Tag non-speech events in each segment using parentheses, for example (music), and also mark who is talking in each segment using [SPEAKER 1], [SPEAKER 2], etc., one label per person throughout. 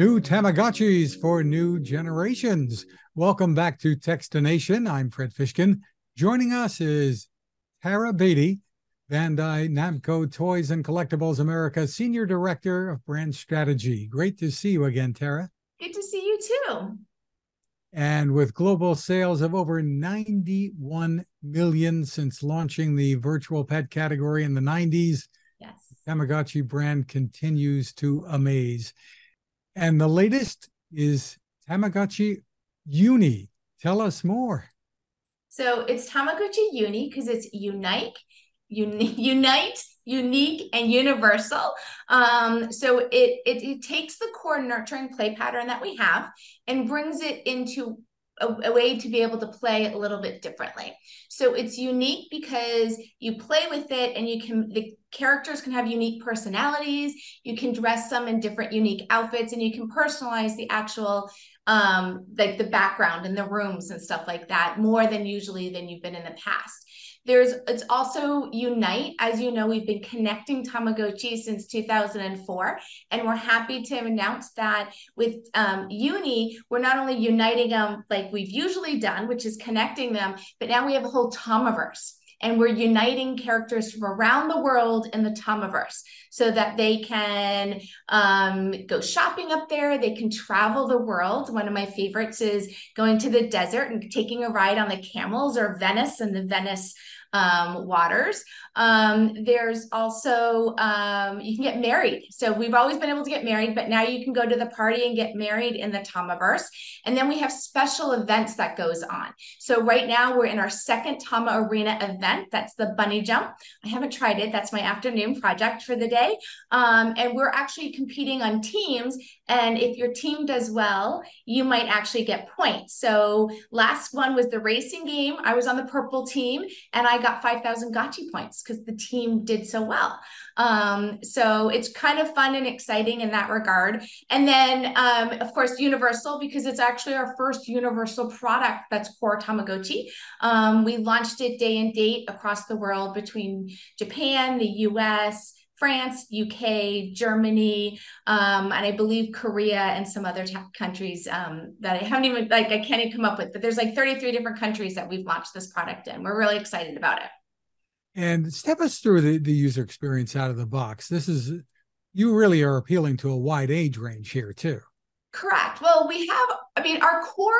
[SPEAKER 1] New Tamagotchis for new generations. Welcome back to Techstination. I'm Fred Fishkin. Joining us is Tara Badie, Bandai Namco Toys and Collectibles America Senior Director of Brand Strategy. Great to see you again, Tara.
[SPEAKER 2] Good to see you too.
[SPEAKER 1] And with global sales of over 91 million since launching the virtual pet category in the 90s,
[SPEAKER 2] yes.
[SPEAKER 1] Tamagotchi brand continues to amaze. And the latest is Tamagotchi Uni. Tell us more.
[SPEAKER 2] So it's Tamagotchi Uni because it's unique, uni- (laughs) unite, unique, and universal. Um, so it, it it takes the core nurturing play pattern that we have and brings it into a, a, way to be able to play a little bit differently. So it's unique because you play with it and you can the characters can have unique personalities. You can dress them in different unique outfits and you can personalize the actual um like the background and the rooms and stuff like that more than usually than you've been in the past. There's it's also Unite. As you know, we've been connecting Tamagotchi since 2004, and we're happy to announce that with um, Uni, we're not only uniting them like we've usually done, which is connecting them, but now we have a whole Tamaverse and we're uniting characters from around the world in the Tamaverse so that they can um, go shopping up there. They can travel the world. One of my favorites is going to the desert and taking a ride on the camels or Venice and the Venice um, waters. Um, there's also, um, you can get married. So we've always been able to get married, but now you can go to the party and get married in the Tamaverse. And then we have special events that goes on. So right now we're in our second Tama Arena event. That's the bunny jump. I haven't tried it. That's my afternoon project for the day. Um, and we're actually competing on teams. And if your team does well, you might actually get points. So last one was the racing game. I was on the purple team and I got 5,000 Gotchi points because the team did so well. Um, so it's kind of fun and exciting in that regard. And then, um, of course, Universal, because it's actually our first Universal product that's core Tamagotchi. Um, we launched it day and date across the world between Japan, the US, France, UK, Germany, um, and I believe Korea and some other t- countries um, that I haven't even like I can't even come up with. But there's like 33 different countries that we've launched this product in. We're really excited about it.
[SPEAKER 1] And step us through the, the user experience out of the box. This is you really are appealing to a wide age range here too.
[SPEAKER 2] Correct. Well, we have. I mean, our core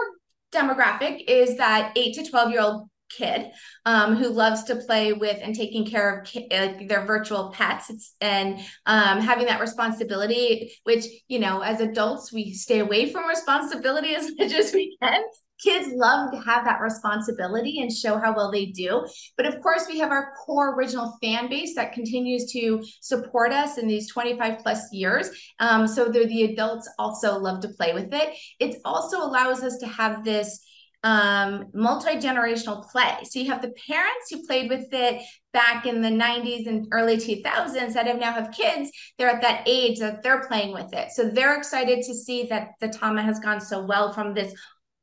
[SPEAKER 2] demographic is that eight to 12 year old kid um, who loves to play with and taking care of ki- uh, their virtual pets. It's, and um, having that responsibility which you know as adults we stay away from responsibility as (laughs) much as we can. Kids love to have that responsibility and show how well they do. But of course we have our core original fan base that continues to support us in these 25 plus years. Um, so the adults also love to play with it. It also allows us to have this um, multi generational play. So you have the parents who played with it back in the 90s and early 2000s that have now have kids. They're at that age that they're playing with it. So they're excited to see that the Tama has gone so well from this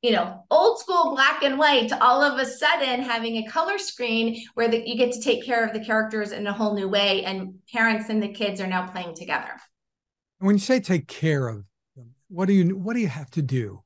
[SPEAKER 2] you know, old school black and white to all of a sudden having a color screen where the, you get to take care of the characters in a whole new way, and parents and the kids are now playing together.
[SPEAKER 1] When you say take care of them, what do you what do you have to do?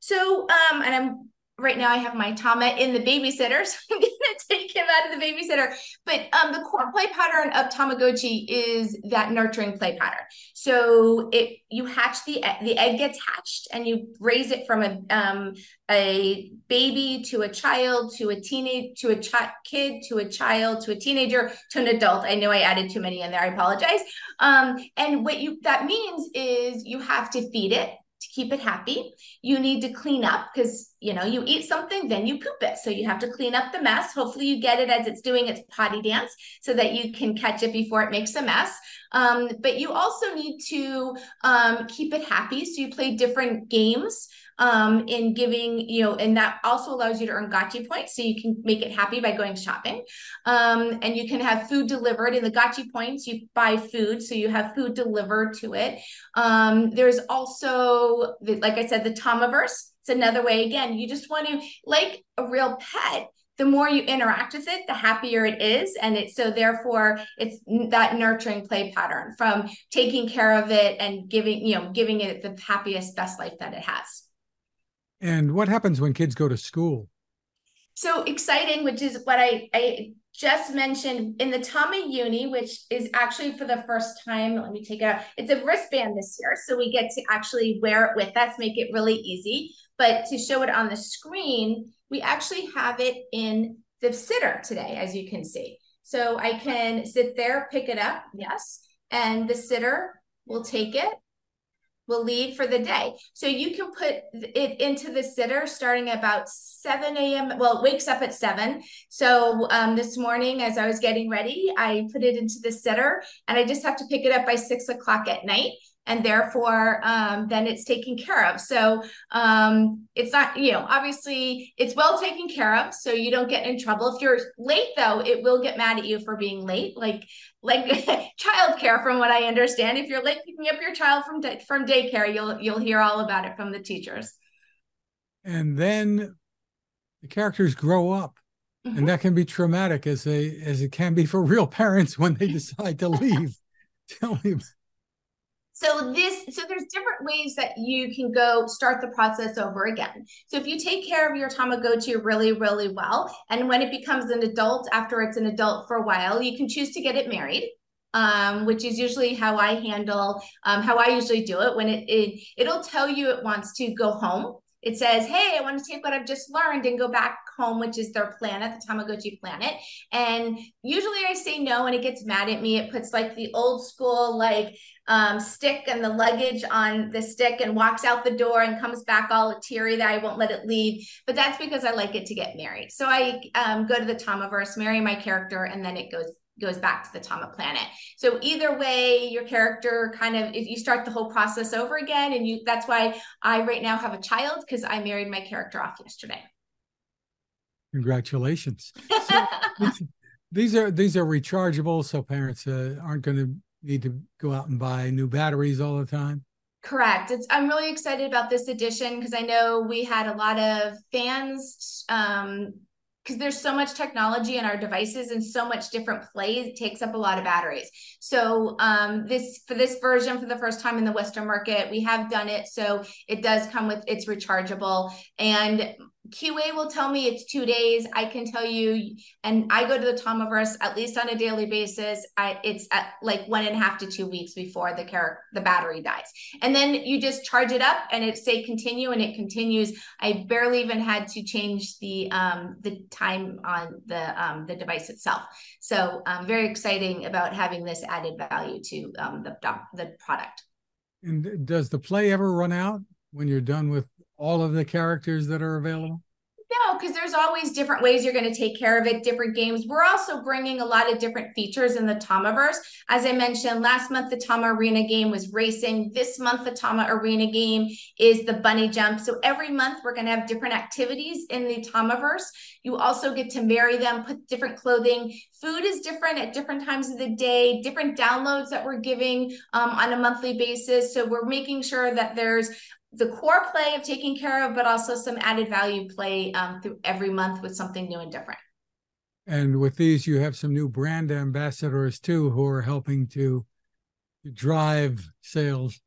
[SPEAKER 2] So, um, and I'm right now I have my Tama in the babysitter, (laughs) so I'm gonna take him out of the babysitter. But um, the core play pattern of Tamagotchi is that nurturing play pattern. So it you hatch the the egg gets hatched and you raise it from a um, a baby to a child to a teenage to a ch- kid to a child to a teenager to an adult. I know I added too many in there. I apologize. Um, and what you that means is you have to feed it to keep it happy. You need to clean up because you know you eat something, then you poop it. So you have to clean up the mess. Hopefully, you get it as it's doing its potty dance so that you can catch it before it makes a mess. Um, but you also need to um, keep it happy. So you play different games um, in giving, you know, and that also allows you to earn Gotchi points. So you can make it happy by going shopping. Um, and you can have food delivered in the Gotchi points. You buy food, so you have food delivered to it. Um, there's also, like I said, the Tamaverse. It's another way. Again, you just want to, like a real pet, the more you interact with it, the happier it is. And it's so therefore it's that nurturing play pattern from taking care of it and giving, you know, giving it the happiest, best life that it has.
[SPEAKER 1] And what happens when kids go to school?
[SPEAKER 2] So exciting, which is what I, I just mentioned in the Tama Uni, which is actually for the first time. Let me take out. It's a wristband this year. So we get to actually wear it with us, make it really easy. But to show it on the screen, we actually have it in the sitter today, as you can see. So I can sit there, pick it up, yes, and the sitter will take it will leave for the day. So you can put it into the sitter starting about 7 a.m. Well, it wakes up at 7. So um, this morning, as I was getting ready, I put it into the sitter and I just have to pick it up by 6 o'clock at night and therefore um, then it's taken care of. So um, it's not you know obviously it's well taken care of so you don't get in trouble. If you're late though it will get mad at you for being late. Like like (laughs) childcare from what i understand. If you're late picking up your child from from daycare you'll you'll hear all about it from the teachers.
[SPEAKER 1] And then the characters grow up mm-hmm. and that can be traumatic as they as it can be for real parents when they (laughs) decide to leave tell me
[SPEAKER 2] so this, so there's different ways that you can go start the process over again. So if you take care of your Tamagotchi really, really well, and when it becomes an adult, after it's an adult for a while, you can choose to get it married. Um, which is usually how I handle, um, how I usually do it. When it, it it'll tell you it wants to go home, it says, Hey, I want to take what I've just learned and go back home, which is their planet, the Tamagotchi planet. And usually I say no and it gets mad at me. It puts like the old school, like um, stick and the luggage on the stick and walks out the door and comes back all teary that I won't let it leave. But that's because I like it to get married. So I um, go to the Tamaverse, marry my character, and then it goes goes back to the Tama planet. So either way, your character kind of if you start the whole process over again, and you that's why I right now have a child because I married my character off yesterday.
[SPEAKER 1] Congratulations. So (laughs) these, (laughs) these, are these are rechargeable, so parents uh, aren't going to need to go out and buy new batteries all the time.
[SPEAKER 2] Correct. It's, I'm really excited about this edition because I know we had a lot of fans um, because there's so much technology in our devices and so much different play takes up a lot of batteries. So um, this for this version for the first time in the western market we have done it so it does come with it's rechargeable. And QA will tell me it's two days. I can tell you, and I go to the Tamaverse at least on a daily basis. I it's at like one and a half to two weeks before the car the battery dies, and then you just charge it up and it say continue and it continues. I barely even had to change the um the time on the um the device itself. So um, very exciting about having this added value to um the the product.
[SPEAKER 1] And does the play ever run out when you're done with all of the characters that are available?
[SPEAKER 2] No, because there's always different ways you're going to take care of it, different games. We're also bringing a lot of different features in the Tamaverse. As I mentioned, last month the Tama Arena game was racing. This month the Tama Arena game is the bunny jump. So every month we're going to have different activities in the Tamaverse. You also get to marry them, put different clothing. Food is different at different times of the day, different downloads that we're giving um, on a monthly basis. So we're making sure that there's the core play of taking care of, but also some added value play um, through every month with something new and different.
[SPEAKER 1] And with these, you have some new brand ambassadors too, who are helping to drive sales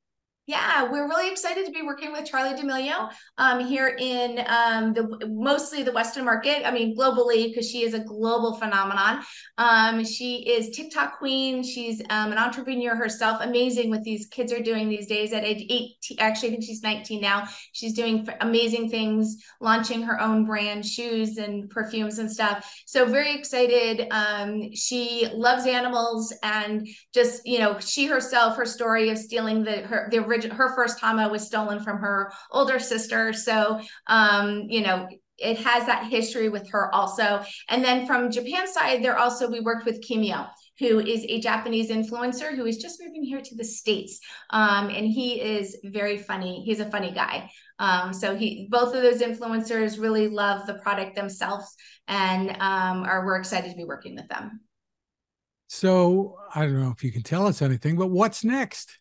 [SPEAKER 2] yeah, we're really excited to be working with Charlie D'Amelio um, here in um, the mostly the Western market. I mean, globally because she is a global phenomenon. Um, she is TikTok queen. She's um, an entrepreneur herself. Amazing what these kids are doing these days at age 18, Actually, I think she's 19 now. She's doing amazing things, launching her own brand, shoes and perfumes and stuff. So very excited. Um, she loves animals and just you know she herself, her story of stealing the her the her first Tama was stolen from her older sister. So um, you know, it has that history with her also. And then from Japan side, there also we worked with Kimio, who is a Japanese influencer who is just moving here to the States. Um, and he is very funny. He's a funny guy. Um, so he both of those influencers really love the product themselves and um, are we're excited to be working with them.
[SPEAKER 1] So I don't know if you can tell us anything, but what's next?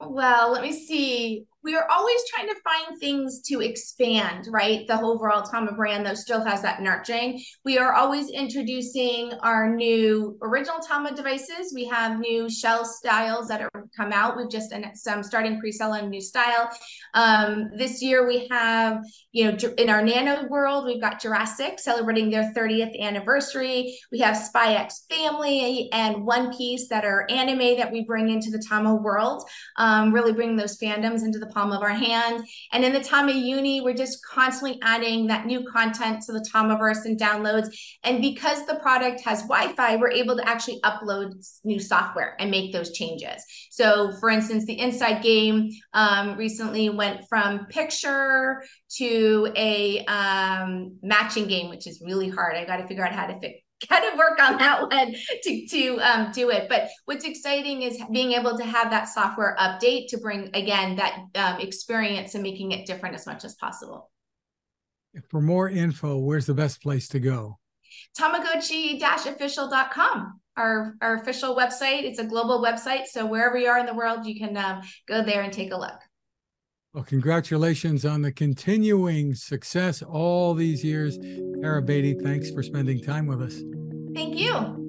[SPEAKER 2] Well, let me see. We are always trying to find things to expand, right? The overall Tama brand, though, still has that nurturing. We are always introducing our new original Tama devices. We have new shell styles that are come out. We've just some starting pre-sale on a new style. Um, this year we have, you know, in our Nano world, we've got Jurassic celebrating their 30th anniversary. We have Spy X Family and One Piece that are anime that we bring into the Tama world. Um, really bring those fandoms into the palm of our hands. And in the time of Uni, we're just constantly adding that new content to the Tamaverse and downloads. And because the product has Wi-Fi, we're able to actually upload new software and make those changes. So for instance, the Inside Game um, recently went from picture to a um, matching game, which is really hard. I got to figure out how to fix kind of work on that one to to um, do it. But what's exciting is being able to have that software update to bring again that um, experience and making it different as much as possible.
[SPEAKER 1] For more info, where's the best place to go?
[SPEAKER 2] Tamagotchi-official.com, our, our official website. It's a global website. So wherever you are in the world, you can um, go there and take a look.
[SPEAKER 1] Well, congratulations on the continuing success all these years. Tara Badie, thanks for spending time with us.
[SPEAKER 2] Thank you.